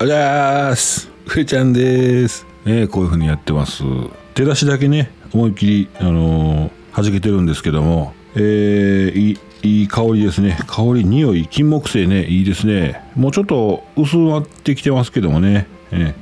ありゃーす。ふえちゃんです。ね、こういう風にやってます。出だしだけね、思いっきり、あのー弾けてるんですけども、えー、いい、香りですね。香り、匂い、金木犀ね、いいですね。もうちょっと薄まってきてますけどもね。えー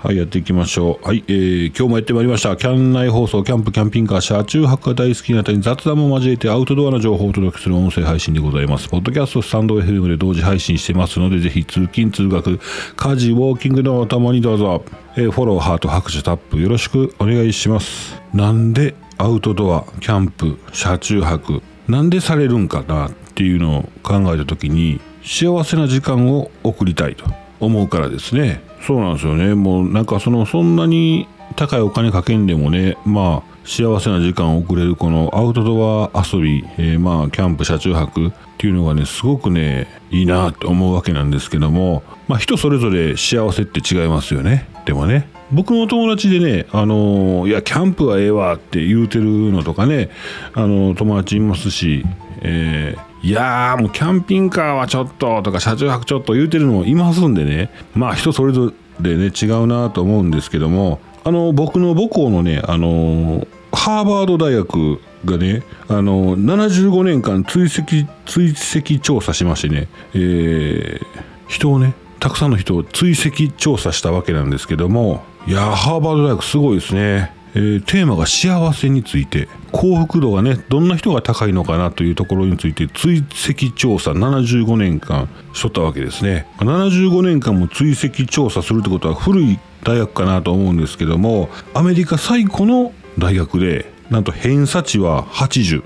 はい、やっていきましょう。はい、えー、今日もやってまいりました。キャン内放送、キャンプ、キャンピングカー、車中泊が大好きな方に雑談も交えてアウトドアの情報をお届けする音声配信でございます。ポッドキャスト、スタンド FM で同時配信してますので、ぜひ通勤、通学、家事、ウォーキングのおたまにどうぞ。えーフォロー、ハート、拍手、タップ、よろしくお願いします。なんでアウトドア、キャンプ、車中泊、なんでされるんかなっていうのを考えた時に、幸せな時間を送りたいと思うからですね。そうなんですよね。もうなんかそのそんなに高いお金かけんでもね、まあ幸せな時間を送れるこのアウトドア遊び、えーまあキャンプ、車中泊っていうのがね、すごくね、いいなと思うわけなんですけども、まあ人それぞれ幸せって違いますよね。でもね。僕の友達でね、あのいや、キャンプはええわって言うてるのとかね、あの友達いますし、えーいやーもうキャンピングカーはちょっととか車中泊ちょっと言うてるのもいますんでねまあ人それぞれね違うなと思うんですけどもあの僕の母校のねあのハーバード大学がねあの75年間追跡追跡調査しましてね、えー人をねたくさんの人を追跡調査したわけなんですけどもいやハーバード大学すごいですね。えーテーマが幸せについて。幸福度がねどんな人が高いのかなというところについて追跡調査75年間しとったわけですね。75年間も追跡調査するってことは古い大学かなと思うんですけどもアメリカ最古の大学でなんと偏差値は80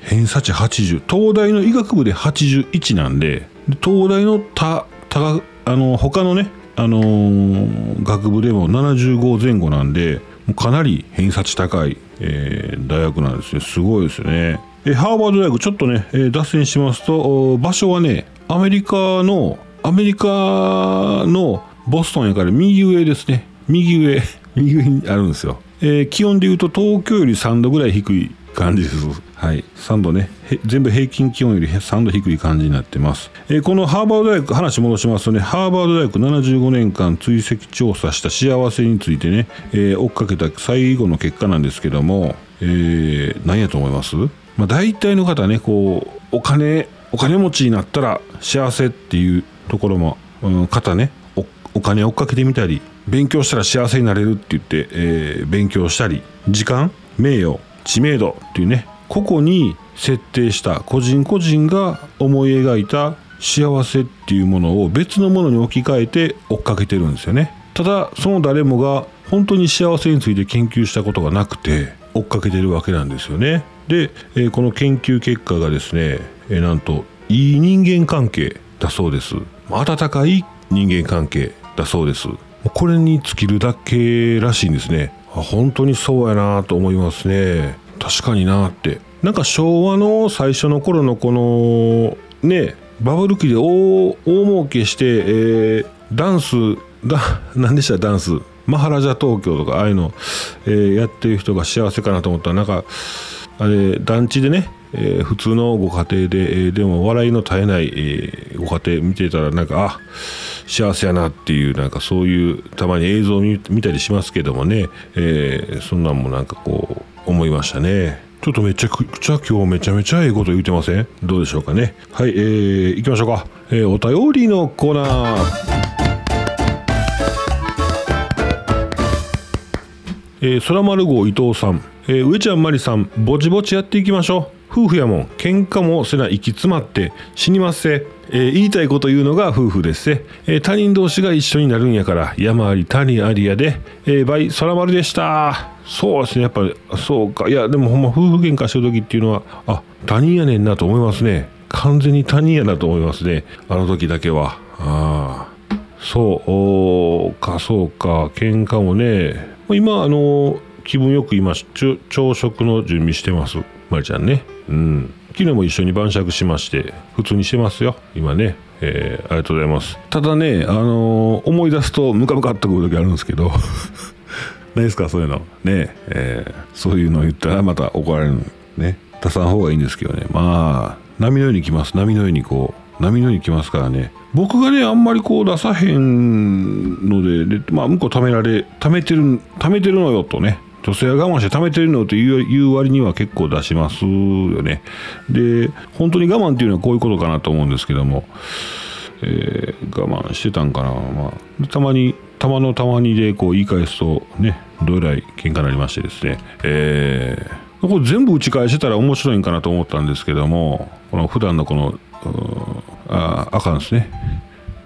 偏差値80東大の医学部で81なんで東大の他他あの他のねあのー学部でも75前後なんでかなり偏差値高い、えー大学なんですね。すごいですよね。えハーバード大学ちょっとね、え脱線しますと場所はねアメリカのアメリカのボストンやから右上ですね。右上。右上にあるんですよ、えー気温でいうと東京より3度ぐらい低い感じです。はい。3度ね。全部平均気温より3度低い感じになってます。えーこのハーバード大学、話戻しますとね、ハーバード大学75年間追跡調査した幸せについてね、えー追っかけた最後の結果なんですけども、えー何やと思います？まあ大体の方ね、こう、お金、お金持ちになったら幸せっていうところも、うん、方ね、おお金追っかけてみたり勉強したら幸せになれるって言って、えー勉強したり時間名誉知名度っていうね個々に設定した個人個人が思い描いた幸せっていうものを別のものに置き換えて追っかけてるんですよね。ただその誰もが本当に幸せについて研究したことがなくて追っかけてるわけなんですよね。で、えーこの研究結果がですね、えーなんといい人間関係だそうです。温かい人間関係だそうです。これに尽きるだけらしいんですね。本当にそうやなと思いますね。確かになって。なんか昭和の最初の頃のこのねバブル期で大大儲けして、えーダンスだ 何でした？ダンス。マハラジャ東京とかああいうの、えーやってる人が幸せかなと思った。らなんかあれ団地でね、えー普通のご家庭で、えーでも笑いの絶えない、えーご家庭見てたらなんかあ幸せやなっていうなんかそういうたまに映像を見見たりしますけどもね、えーそんなんもなんかこう思いましたね。ちょっとめちゃくちゃ今日めちゃめちゃええこと言うてません？どうでしょうかね？はい、えー、行きましょうか。えーお便りのコーナー。えー、空丸号伊藤さん、えー上ちゃんまりさんぼちぼちやっていきましょう。夫婦やもん。喧嘩もせな息詰まって。死にますせ、えー言いたいこと言うのが夫婦ですせ、えー他人同士が一緒になるんやから。山あり谷ありやで、えー、バイ空丸でした。そうですねやっぱりそうか。いやでもほんま夫婦喧嘩してる時っていうのはあ他人やねんなと思いますね。完全に他人やなと思いますね。あの時だけは。ああそうかそうか。喧嘩もね。今あの気分よく今朝食の準備してます。まりちゃんね。うん。昨日も一緒に晩酌しまして普通にしてますよ。今ね。えーありがとうございます。ただねあのー思い出すとムカムカっとくる時あるんですけど。ないですかそういうの。ねえーそういうの言ったらまた怒られるね。出さん方がいいんですけどね。まあ波のように来ます。波のようにこう波のように来ますからね。僕がねあんまりこう出さへんのでで、まあ、向こう貯められ貯めてる貯めてるのよとね。女性は我慢して貯めてるのという割には結構出しますよね。で本当に我慢っていうのはこういうことかなと思うんですけども、えー、我慢してたんかな、まあ、たまにたまのたまにでこう言い返すとねどえらい喧嘩になりましてですね。えー、これ全部打ち返してたら面白いんかなと思ったんですけどもこの普段のこのああかんですね。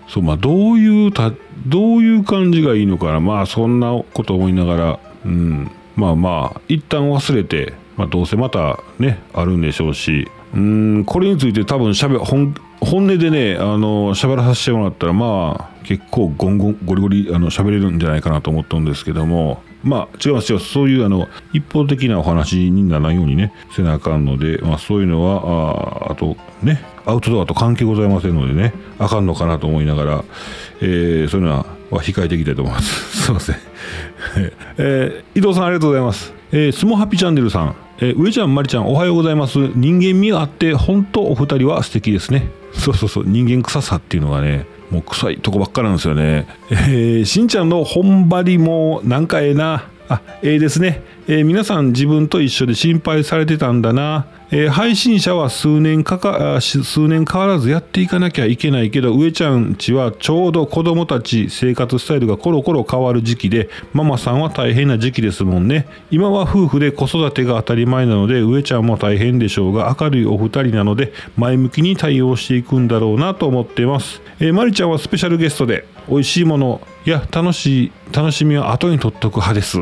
そうまあどういうたどういう感じがいいのかな。まあそんなこと思いながらうんまあまあ一旦忘れて、まあ、どうせまたねあるんでしょうしうんこれについて多分しゃべ本本音でねあの喋らさせてもらったらまあ結構ゴンゴンゴリゴリあの喋れるんじゃないかなと思ったんですけどもまあ違います違うそういうあの一方的なお話にならないようにねせなあかんので、まあ、そういうのはああとねアウトドアと関係ございませんのでねあかんのかなと思いながら、えー、そういうのは控えていきたいと思います。すいません、えー、伊藤さんありがとうございます、えー、スモハピチャンネルさん。えー、上ちゃん、まりちゃん、おはようございます。人間味があって、本当お二人は素敵ですね。そうそうそう、人間臭さっていうのがね、もう臭いとこばっかなんですよね。えー、しんちゃんの本張りもなんかええな。あ、ええですね。えー、皆さん自分と一緒で心配されてたんだな。えー、配信者は数年かか数年変わらずやっていかなきゃいけないけど上ちゃんちはちょうど子供たち生活スタイルがコロコロ変わる時期でママさんは大変な時期ですもんね今は夫婦で子育てが当たり前なので上ちゃんも大変でしょうが明るいお二人なので前向きに対応していくんだろうなと思ってます、えー、まりちゃんはスペシャルゲストで美味しいものいや楽しい楽しみは後に取っとく派です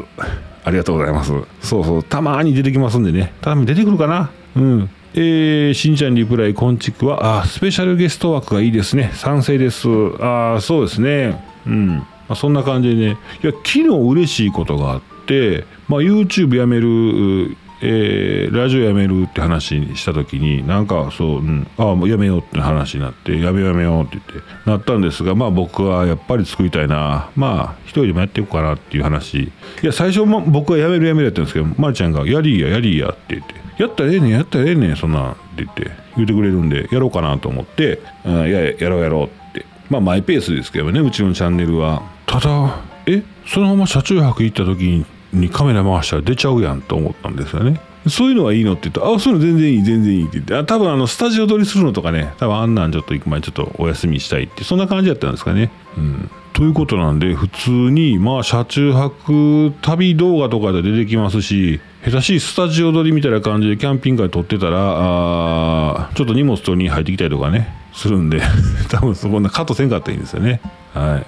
ありがとうございますそうそうたまに出てきますんでねたまに出てくるかなうん。えー、しんちゃんリプライ、こんちくは、あ、スペシャルゲスト枠がいいですね。賛成です。あ、そうですね。うん。まあ、そんな感じでね、いや、昨日嬉しいことがあって、まあ、YouTube やめる、えー、ラジオやめるって話した時になんかそう、うん、ああもうやめようって話になってやめようやめようって言ってなったんですがまあ僕はやっぱり作りたいな。まあ一人でもやっていこうかなっていう話。いや最初も僕はやめるやめるやったんですけどまるちゃんが「やりややりや」って言ってやったらええねんやったらええねんそんなって言って言ってくれるんでやろうかなと思って「うん、いややろうやろう」って。まあマイペースですけどねうちのチャンネルは。ただえそのまま車中泊行った時ににカメラ回したら出ちゃうやんと思ったんですよねそういうのはいいのって言うと、あ、そういうの全然いい、全然いいって言って、あ多分あの、スタジオ撮りするのとかね、多分あんなんちょっと行く前にちょっとお休みしたいって、そんな感じだったんですかね。うん。ということなんで、普通に、まあ、車中泊旅動画とかで出てきますし、下手しいスタジオ撮りみたいな感じでキャンピングカー撮ってたら、あちょっと荷物取りに入ってきたりとかね、するんで、多分そこんなカットせんかったらいいんですよね。はい。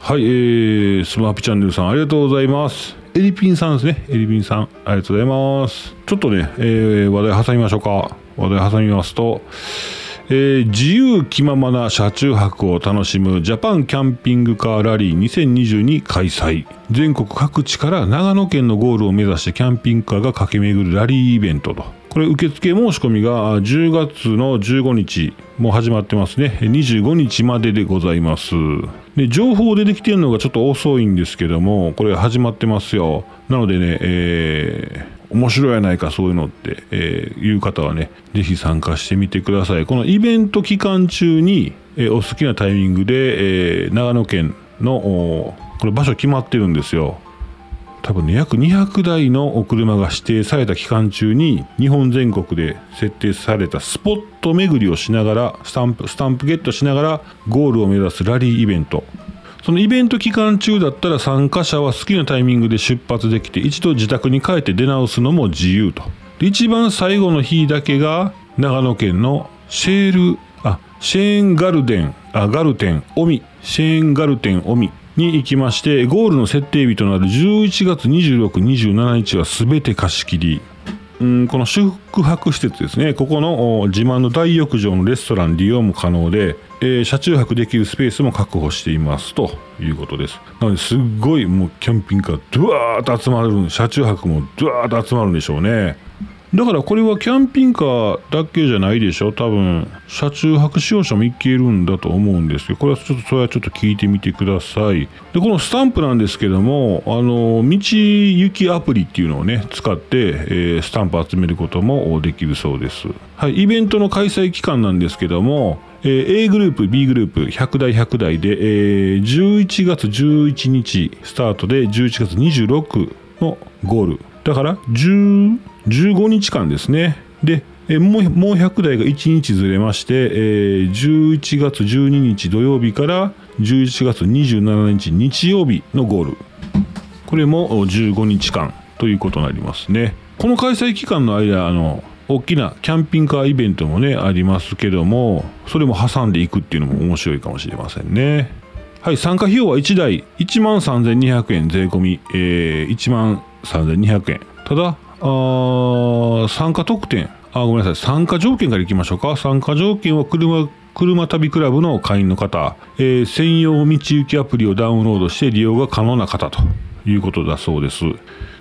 はい、えー、スマーピチャンネルさんありがとうございます。エリピンさんですね。エリピンさん、ありがとうございます。ちょっとね、えー、話題挟みましょうか。話題挟みますと、えー、自由気ままな車中泊を楽しむジャパンキャンピングカーラリー2022開催全国各地から長野県のゴールを目指してキャンピングカーが駆け巡るラリーイベントとこれ受付申し込みが10月の15日もう始まってますね。25日まででございます。で情報出てきてるのがちょっと遅いんですけどもこれ始まってますよ。なのでね、えー、面白いやないかそういうのって、えー、いう方はね是非参加してみてください。このイベント期間中に、えー、お好きなタイミングで、えー、長野県のこれ場所決まってるんですよ。多分ね約200台のお車が指定された期間中に日本全国で設定されたスポット巡りをしながらスタンプスタンプゲットしながらゴールを目指すラリーイベント。そのイベント期間中だったら参加者は好きなタイミングで出発できて一度自宅に帰って出直すのも自由と。一番最後の日だけが長野県のシェールあシェーンガルデンあガルテンオミ。シェーンガルテンオミ。に行きましてゴールの設定日となる11月26、27日は全て貸し切り。うんこの宿泊施設ですね。ここの自慢の大浴場のレストラン利用も可能で、えー、車中泊できるスペースも確保していますと。いうことです。なのですっごいもうキャンピングカードゥワーッと集まる車中泊もドゥワーッと集まるんでしょうね。だからこれはキャンピングカーだけじゃないでしょ。多分車中泊使用者もいけるんだと思うんですけどこれはちょっとそれはちょっと聞いてみてください。でこのスタンプなんですけどもあの道行きアプリっていうのをね使って、えー、スタンプ集めることもできるそうです。はいイベントの開催期間なんですけどもえー、A グループ B グループ100台100台で、えー、11月11日スタートで11月26のゴール。だから10 15日間ですね。でもうもう100台が1日ずれまして、えー、11月12日土曜日から11月27日日曜日のゴール。これも15日間ということになりますね。この開催期間の間あの大きなキャンピングカーイベントもねありますけどもそれも挟んでいくっていうのも面白いかもしれませんね。はい参加費用は1台1万3200円税込み、えー、1万3200円。ただあ参加特典。あごめんなさい。参加条件からいきましょうか。参加条件は車車旅クラブの会員の方、えー、専用道行きアプリをダウンロードして利用が可能な方ということだそうです。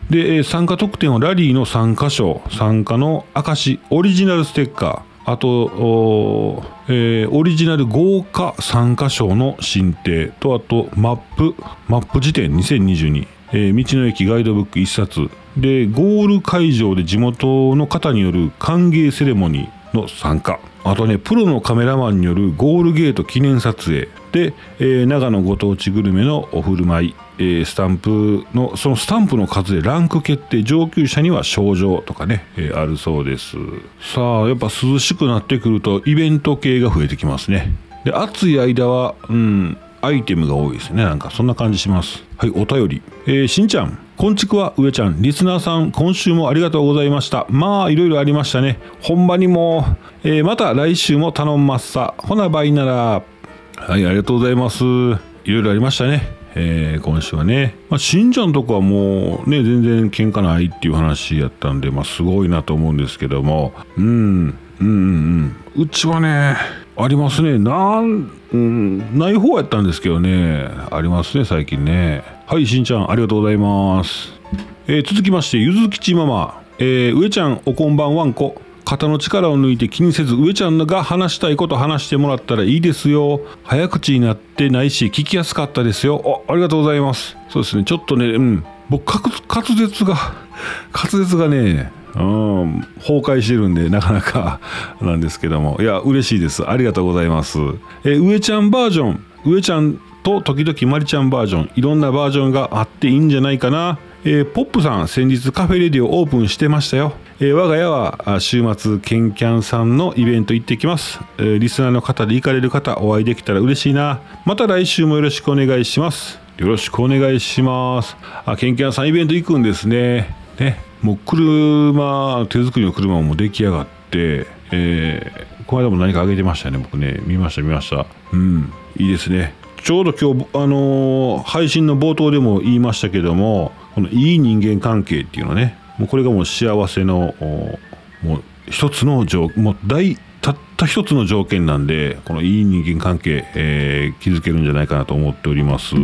でえ参加特典はラリーの参加賞。参加の証オリジナルステッカー。あと、えー、オリジナル豪華参加賞の申請とあとマップマップ辞典2022、えー、道の駅ガイドブック1冊。でゴール会場で地元の方による歓迎セレモニーの参加。あとねプロのカメラマンによるゴールゲート記念撮影。で、えー、長野ご当地グルメのお振る舞い。えー、スタンプのそのスタンプの数でランク決定上級者には賞状とかね、えー、あるそうです。さあやっぱ涼しくなってくるとイベント系が増えてきますね。で暑い間はうんアイテムが多いですね。なんかそんな感じします。はいお便り。えー、しんちゃん。こんちくわ上ちゃん。リスナーさん今週もありがとうございました。まあいろいろありましたね。ほんまにも、えー、また来週も頼んますさ。ほなばいなら。はいありがとうございます。いろいろありましたね。えー、今週はね、まあ、しんちゃんとこはもうね全然喧嘩ないっていう話やったんで、まあ、すごいなと思うんですけども。うんうんうんうん。うちはねありますね。なん、ない方やったんですけどね。ありますね最近ね。はいしんちゃんありがとうございます、えー、続きましてゆずきちママ、えー、上ちゃんおこんばんわんこ。肩の力を抜いて気にせず上ちゃんが話したいこと話してもらったらいいですよ。早口になってないし聞きやすかったですよ。あありがとうございます。そうですね。ちょっとねうん。僕滑舌が滑舌がねうん崩壊してるんでなかなかなんですけども。いや嬉しいです。ありがとうございます。え上ちゃんバージョン。上ちゃんと時々まりちゃんバージョン。いろんなバージョンがあっていいんじゃないかな。えー、ポップさん先日カフェレディをオープンしてましたよ。えー、我が家は週末ケンキャンさんのイベント行ってきます、えー、リスナーの方で行かれる方お会いできたら嬉しいな。また来週もよろしくお願いします。よろしくお願いします。あケンキャンさんイベント行くんですね。ね。もう車手作りの車も出来上がってえー、この間も何かあげてましたね僕ね見ました見ましたうんいいですねちょうど今日、あのー、配信の冒頭でも言いましたけどもこのいい人間関係っていうのねもうこれがもう幸せのもう一つの条もう大たった一つの条件なんでこのいい人間関係、えー、築けるんじゃないかなと思っております。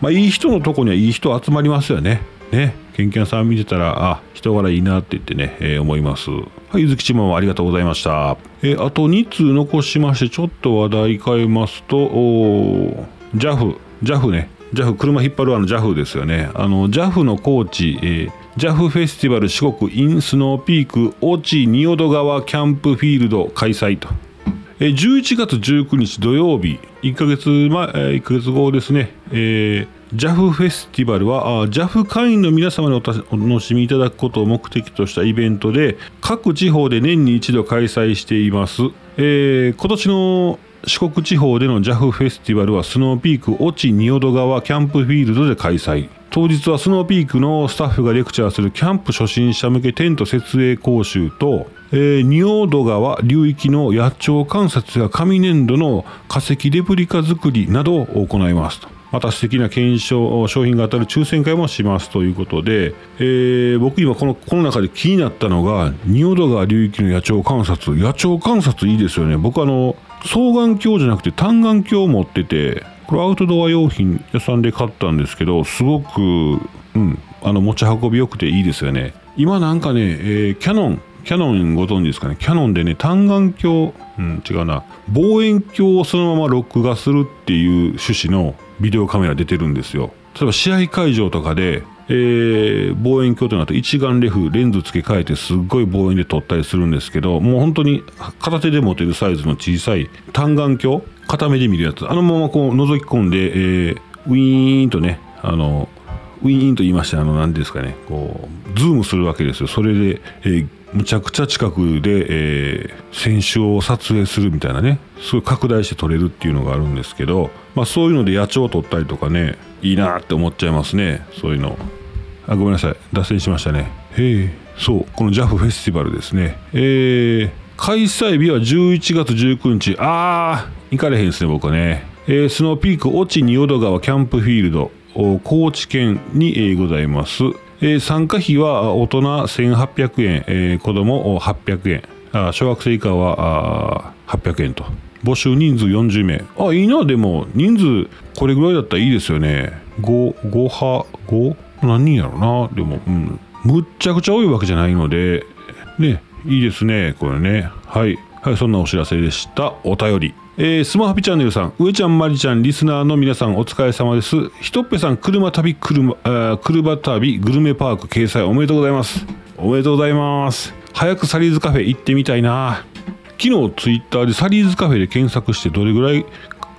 まあ、いい人のとこにはいい人集まりますよね。ね。ケンケンさん見てたら、あ、人柄いいなって言ってね、えー、思います。はい、ゆずきちまもありがとうございました。えー、あと2通残しまして、ちょっと話題変えますと、お JAF、JAF ね。JAF 車引っ張るあの JAF ですよね。あの JAF のコーチ、えー、JAF フェスティバル四国 in スノーピーク越智仁淀川キャンプフィールド開催と。11月19日土曜日、1ヶ月前、1ヶ月後ですね、えー、JAF フェスティバルは JAF 会員の皆様にお楽しみいただくことを目的としたイベントで各地方で年に一度開催しています、えー、今年の四国地方での JAF フェスティバルはスノーピーク越智仁淀川キャンプフィールドで開催当日はスノーピークのスタッフがレクチャーするキャンプ初心者向けテント設営講習と、えー、仁淀川流域の野鳥観察や紙粘土の化石レプリカ作りなどを行いますと。また素敵な検証商品が当たる抽選会もしますということで、えー、僕今このこの中で気になったのが仁淀川流域の野鳥観察。野鳥観察いいですよね。僕あの双眼鏡じゃなくて単眼鏡を持っててこれアウトドア用品屋さんで買ったんですけどすごく、うん、あの持ち運び良くていいですよね。今なんかね、えー、キャノンキャノンご存知ですかね？キャノンでね単眼鏡うん違うな。望遠鏡をそのまま録画するっていう趣旨のビデオカメラ出てるんですよ。例えば試合会場とかでえー、望遠鏡となると一眼レフレンズ付け替えてすっごい望遠で撮ったりするんですけどもう本当に片手で持てるサイズの小さい単眼鏡片目で見るやつ。あのままこう覗き込んで、えー、ウィーンとねあのウィーンと言いましてあの何ですかねこうズームするわけですよ。それで、えー、むちゃくちゃ近くで、えー、選手を撮影するみたいなねすごい拡大して撮れるっていうのがあるんですけど、まあ、そういうので野鳥を撮ったりとかねいいなって思っちゃいますねそういうの。あごめんなさい。脱線しましたね。へえそう。この JAF フェスティバルですね。えー、開催日は11月19日。あー行かれへんですね僕はね、えー、スノーピーク越智仁淀川キャンプフィールド高知県にございます、えー、参加費は大人1800円、えー、子供800円。あ小学生以下は800円と。募集人数40名。あいいなでも。人数これぐらいだったらいいですよね。5 5派5何人やろな。でもうん。むっちゃくちゃ多いわけじゃないので。ねいいですねこれね。はい。はいそんなお知らせでした。お便り。えー、スマハピチャンネルさん、上ちゃん、まりちゃん、リスナーの皆さん、お疲れ様です。ひとっぺさん、車旅、車、あ車旅、グルメパーク掲載おめでとうございます。おめでとうございます。早くサリーズカフェ行ってみたいな。昨日ツイッターでサリーズカフェで検索してどれぐらい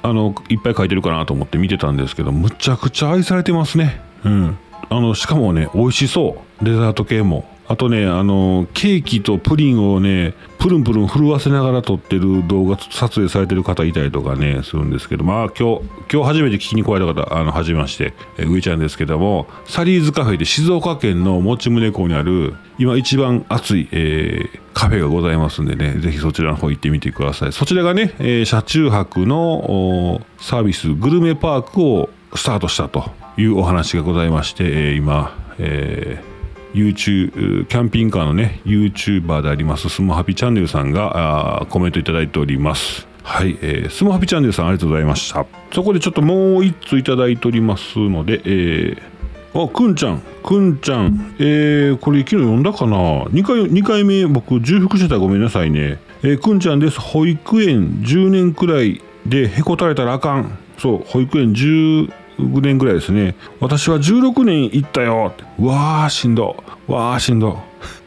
あのいっぱい書いてるかなと思って見てたんですけどむちゃくちゃ愛されてますねうんあのしかもね美味しそうデザート系もあとねあのケーキとプリンをねプルンプルン震わせながら撮ってる動画撮影されてる方いたりとかねするんですけどまあ今日今日初めて聞きに来られた方あの初めましてえ上ちゃんですけどもサリーズカフェで静岡県の用宗港にある今一番熱い、えー、カフェがございますんでねぜひそちらの方行ってみてください。そちらがね、えー、車中泊のサービスグルメパークをスタートしたというお話がございまして、えー、今、えー YouTube キャンピングカーのね YouTuber でありますスモハピチャンネルさんがコメントいただいております。はい、えー、スモハピチャンネルさんありがとうございました。そこでちょっともう1ついただいておりますので、えー、あくんちゃんくんちゃんえー、これ昨日読んだかな？2回 ,2 回目僕重複してたらごめんなさいね。えー、くんちゃんです。保育園10年くらいでへこたれたらあかん。そう保育園10年ぐらいですね。私は16年行ったよ。わあ、しんど。わあ、しんど。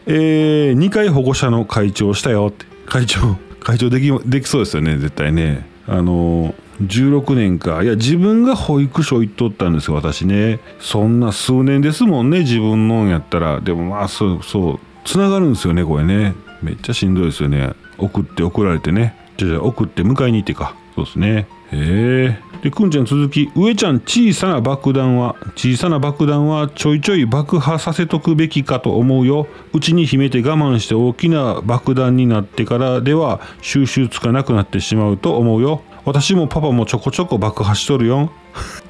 えー、2回保護者の会長したよって。会長、会長でき、できそうですよね、絶対ね。あの、16年か。いや、自分が保育所行っとったんですよ、私ね。そんな数年ですもんね、自分のんやったら。でもまあ、そう、そう、つながるんですよね、これね。めっちゃしんどいですよね。送って送られてね。じゃじゃ送って迎えに行ってか。そうですね。へえ。でくんちゃん続き上ちゃん小さな爆弾は小さな爆弾はちょいちょい爆破させとくべきかと思うよ。うちに秘めて我慢して大きな爆弾になってからでは収集つかなくなってしまうと思うよ。私もパパもちょこちょこ爆破しとるよ。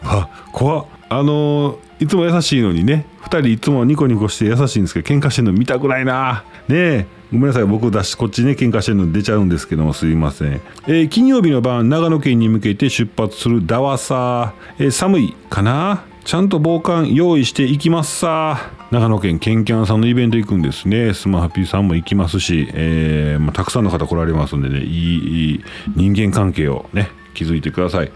あ怖っあの、いつも優しいのにね2人いつもニコニコして優しいんですけど喧嘩してんの見たくないな。ねごめんなさい。僕出しこっちね喧嘩してるの出ちゃうんですけどもすいません、えー、金曜日の晩長野県に向けて出発するダワサ、えー、寒いかな？ちゃんと防寒用意していきますさ。長野県ケンキャンさんのイベント行くんですね。スマハピーさんも行きますし、えーまあ、たくさんの方来られますんでねいいいい人間関係をね築いてください。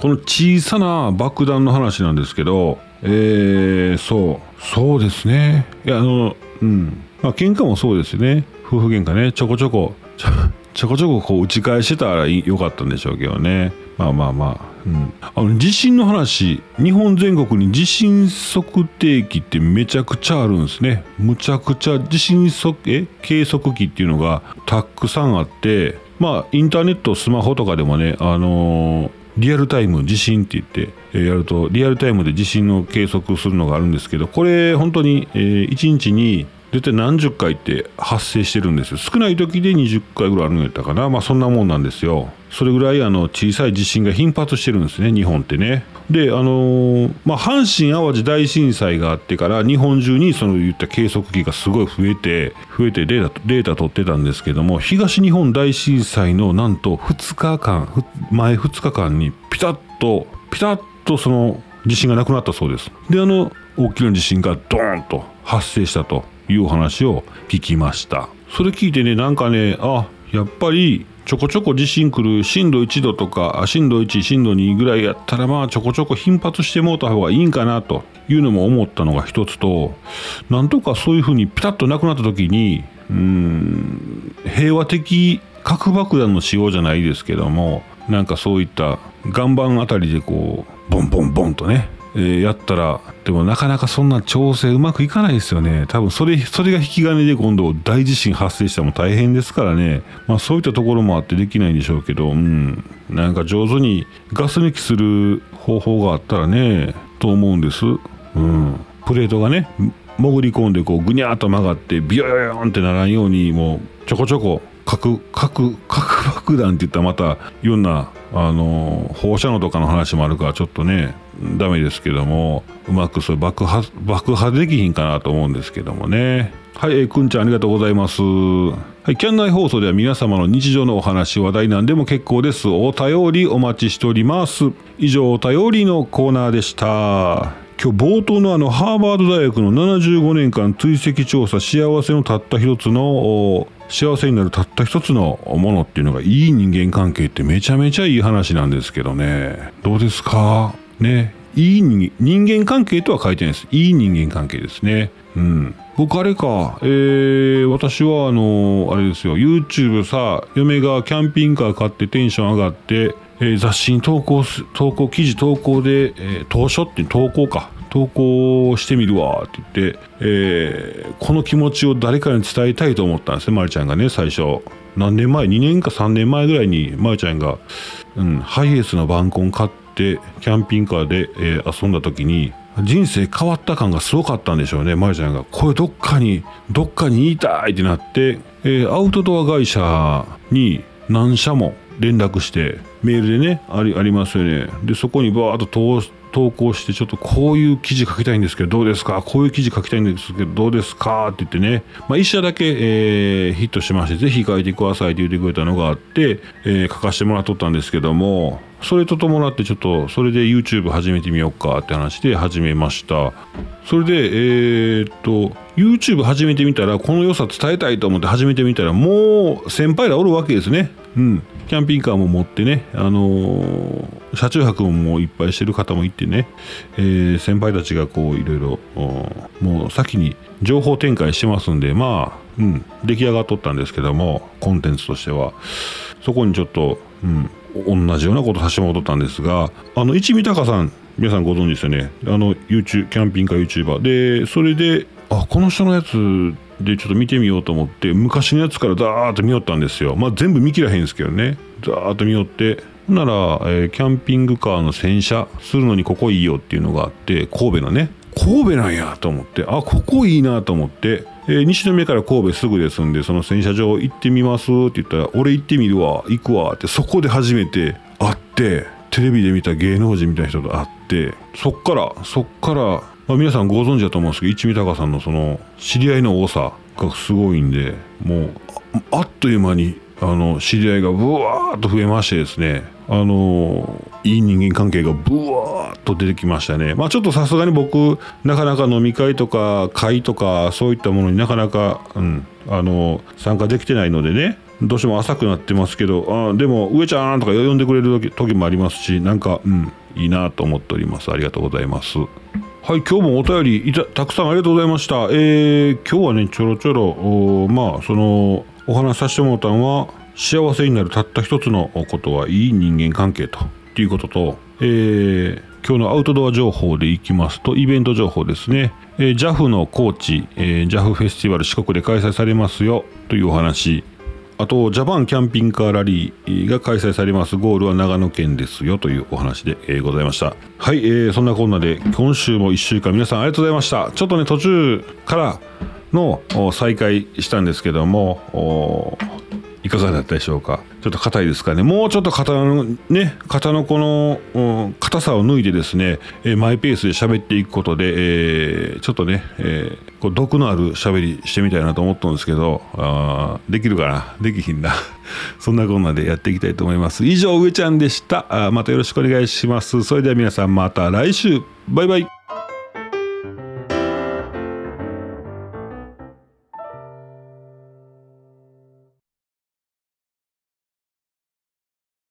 この小さな爆弾の話なんですけどえー、そうそうですね。いやあのうん。まあ喧嘩もそうですよね。夫婦喧嘩ね。ちょこちょこ ちょこちょここう打ち返してたらよかったんでしょうけどね。まあまあまあ、うん、あの地震の話。日本全国に地震測定器ってめちゃくちゃあるんですね。むちゃくちゃ地震測え計測器っていうのがたくさんあってまあインターネットスマホとかでもねあのーリアルタイム地震って言って、やるとリアルタイムで地震の計測するのがあるんですけどこれ本当に、え、1日に大体何十回って発生してるんですよ。少ない時で20回ぐらいあるんやったかな。まあそんなもんなんですよ。それぐらいあの小さい地震が頻発してるんですね。日本ってね。であのー、まあ阪神・淡路大震災があってから日本中にその言った計測器がすごい増えて増えてデータデータ取ってたんですけども東日本大震災のなんと2日間前2日間にピタッとピタッとその地震がなくなったそうです。であの大きな地震がドーンと発生したというお話を聞きました。それ聞いてねなんかねあやっぱりちょこちょこ地震来る震度1度とか震度1震度2ぐらいやったらまあちょこちょこ頻発してもうた方がいいんかなというのも思ったのが一つとなんとかそういうふうにピタッとなくなった時にうん平和的核爆弾の使用じゃないですけどもなんかそういった岩盤あたりでこうボンボンボンとねえー、やったらでもなかなかそんな調整うまくいかないですよね。多分それそれが引き金で今度大地震発生しても大変ですからね。まあそういったところもあってできないんでしょうけどうん。なんか上手にガス抜きする方法があったらねと思うんです。うん。プレートがね潜り込んでこうぐにゃーっと曲がってビヨヨヨンってならんようにもうちょこちょこ核核核爆弾って言ったらまたいろんなあの放射能とかの話もあるからちょっとねダメですけどもうまくそれ爆破爆破できひんかなと思うんですけどもね。はい、えー、くんちゃんありがとうございます。はい、キャン内放送では皆様の日常のお話話題なんでも結構です。お便りお待ちしております。以上お便りのコーナーでした。今日冒頭のあのハーバード大学の75年間追跡調査幸せのたった一つの幸せになるたった一つのものっていうのがいい人間関係ってめちゃめちゃいい話なんですけどね。どうですか？ね。いい人人間関係とは書いてないです。いい人間関係ですね。うん。僕あれか、えー、私はあのあれですよ。YouTube さ嫁がキャンピングカー買ってテンション上がってえー、雑誌に投稿す投稿記事投稿で、えー、投書って投稿か。投稿してみるわって言って、えー、この気持ちを誰かに伝えたいと思ったんですねまりちゃんがね最初。何年前？2年か3年前ぐらいにまりちゃんが、うん、ハイエースのバンコン買ってキャンピングカーで、えー、遊んだ時に人生変わった感がすごかったんでしょうね。まゆちゃんがこれどっかにどっかに言いたいってなって、えー、アウトドア会社に何社も連絡してメールでねありますよね。でそこにバーッと投稿してちょっとこういう記事書きたいんですけどどうですか？こういう記事書きたいんですけどどうですか？って言ってね、まあ、1社だけ、えー、ヒットしましてぜひ書いてくださいって言ってくれたのがあって、えー、書かせてもらっとったんですけどもそれと伴ってちょっとそれで YouTube 始めてみようかって話で始めました。それでえー、っと YouTube 始めてみたらこの良さ伝えたいと思って始めてみたらもう先輩らおるわけですね。うん。キャンピングカーも持ってね、あのー、車中泊もいっぱいしてる方もいてね、えー、先輩たちがこういろいろもう先に情報展開してますんでまあ、うん、出来上がっとったんですけどもコンテンツとしては。そこにちょっと、うん、同じようなことさせてもらっとったんですがあの一味高さん皆さんご存知ですよね。あの YouTube キャンピングカー YouTuber でそれであこの人のやつでちょっと見てみようと思って昔のやつからダーッと見よったんですよ。まあ全部見切らへんですけどね。ザーッと見よってなら、えー、キャンピングカーの洗車するのにここいいよっていうのがあって神戸のね。神戸なんやと思って。あここいいなと思って、えー、西宮から神戸すぐですんでその洗車場行ってみますって言ったら俺行ってみるわ行くわってそこで初めて会ってテレビで見た芸能人みたいな人と会ってそっからそっからまあ、皆さんご存知だと思うんですけど一味高さんのその知り合いの多さがすごいんでもうあっという間にあの知り合いがブワーッと増えましてですねあのいい人間関係がブワーッと出てきましたね。まあちょっとさすがに僕なかなか飲み会とか会とかそういったものになかなか、うん、あの参加できてないのでねどうしても浅くなってますけどあでも上ちゃんとか呼んでくれる時もありますしなんかうんいいなと思っております。ありがとうございます。はい、今日もお便りたたくさんありがとうございました。えー、今日はね、ちょろちょろ、まあ、その、お話しさせてもらったのは、幸せになるたった一つのことはいい人間関係ということと、えー、今日のアウトドア情報でいきますと、イベント情報ですね。えー、JAF の高知、えー、JAF フェスティバル四国で開催されますよというお話。あとジャパンキャンピングカーラリーが開催されますゴールは長野県ですよというお話で、えー、ございましたはい、えー、そんなこんなで今週も1週間皆さんありがとうございましたちょっとね途中からの再開したんですけどもいかがだったでしょうか？ちょっと硬いですかね？もうちょっと肩のね肩のこの硬さを抜いてですね、マイペースで喋っていくことで、えー、ちょっとね、えー、こう毒のある喋りしてみたいなと思ったんですけどあできるかな？できひんな？そんなこんなでやっていきたいと思います。以上上ちゃんでした。あまたよろしくお願いします。それでは皆さんまた来週。バイバイ。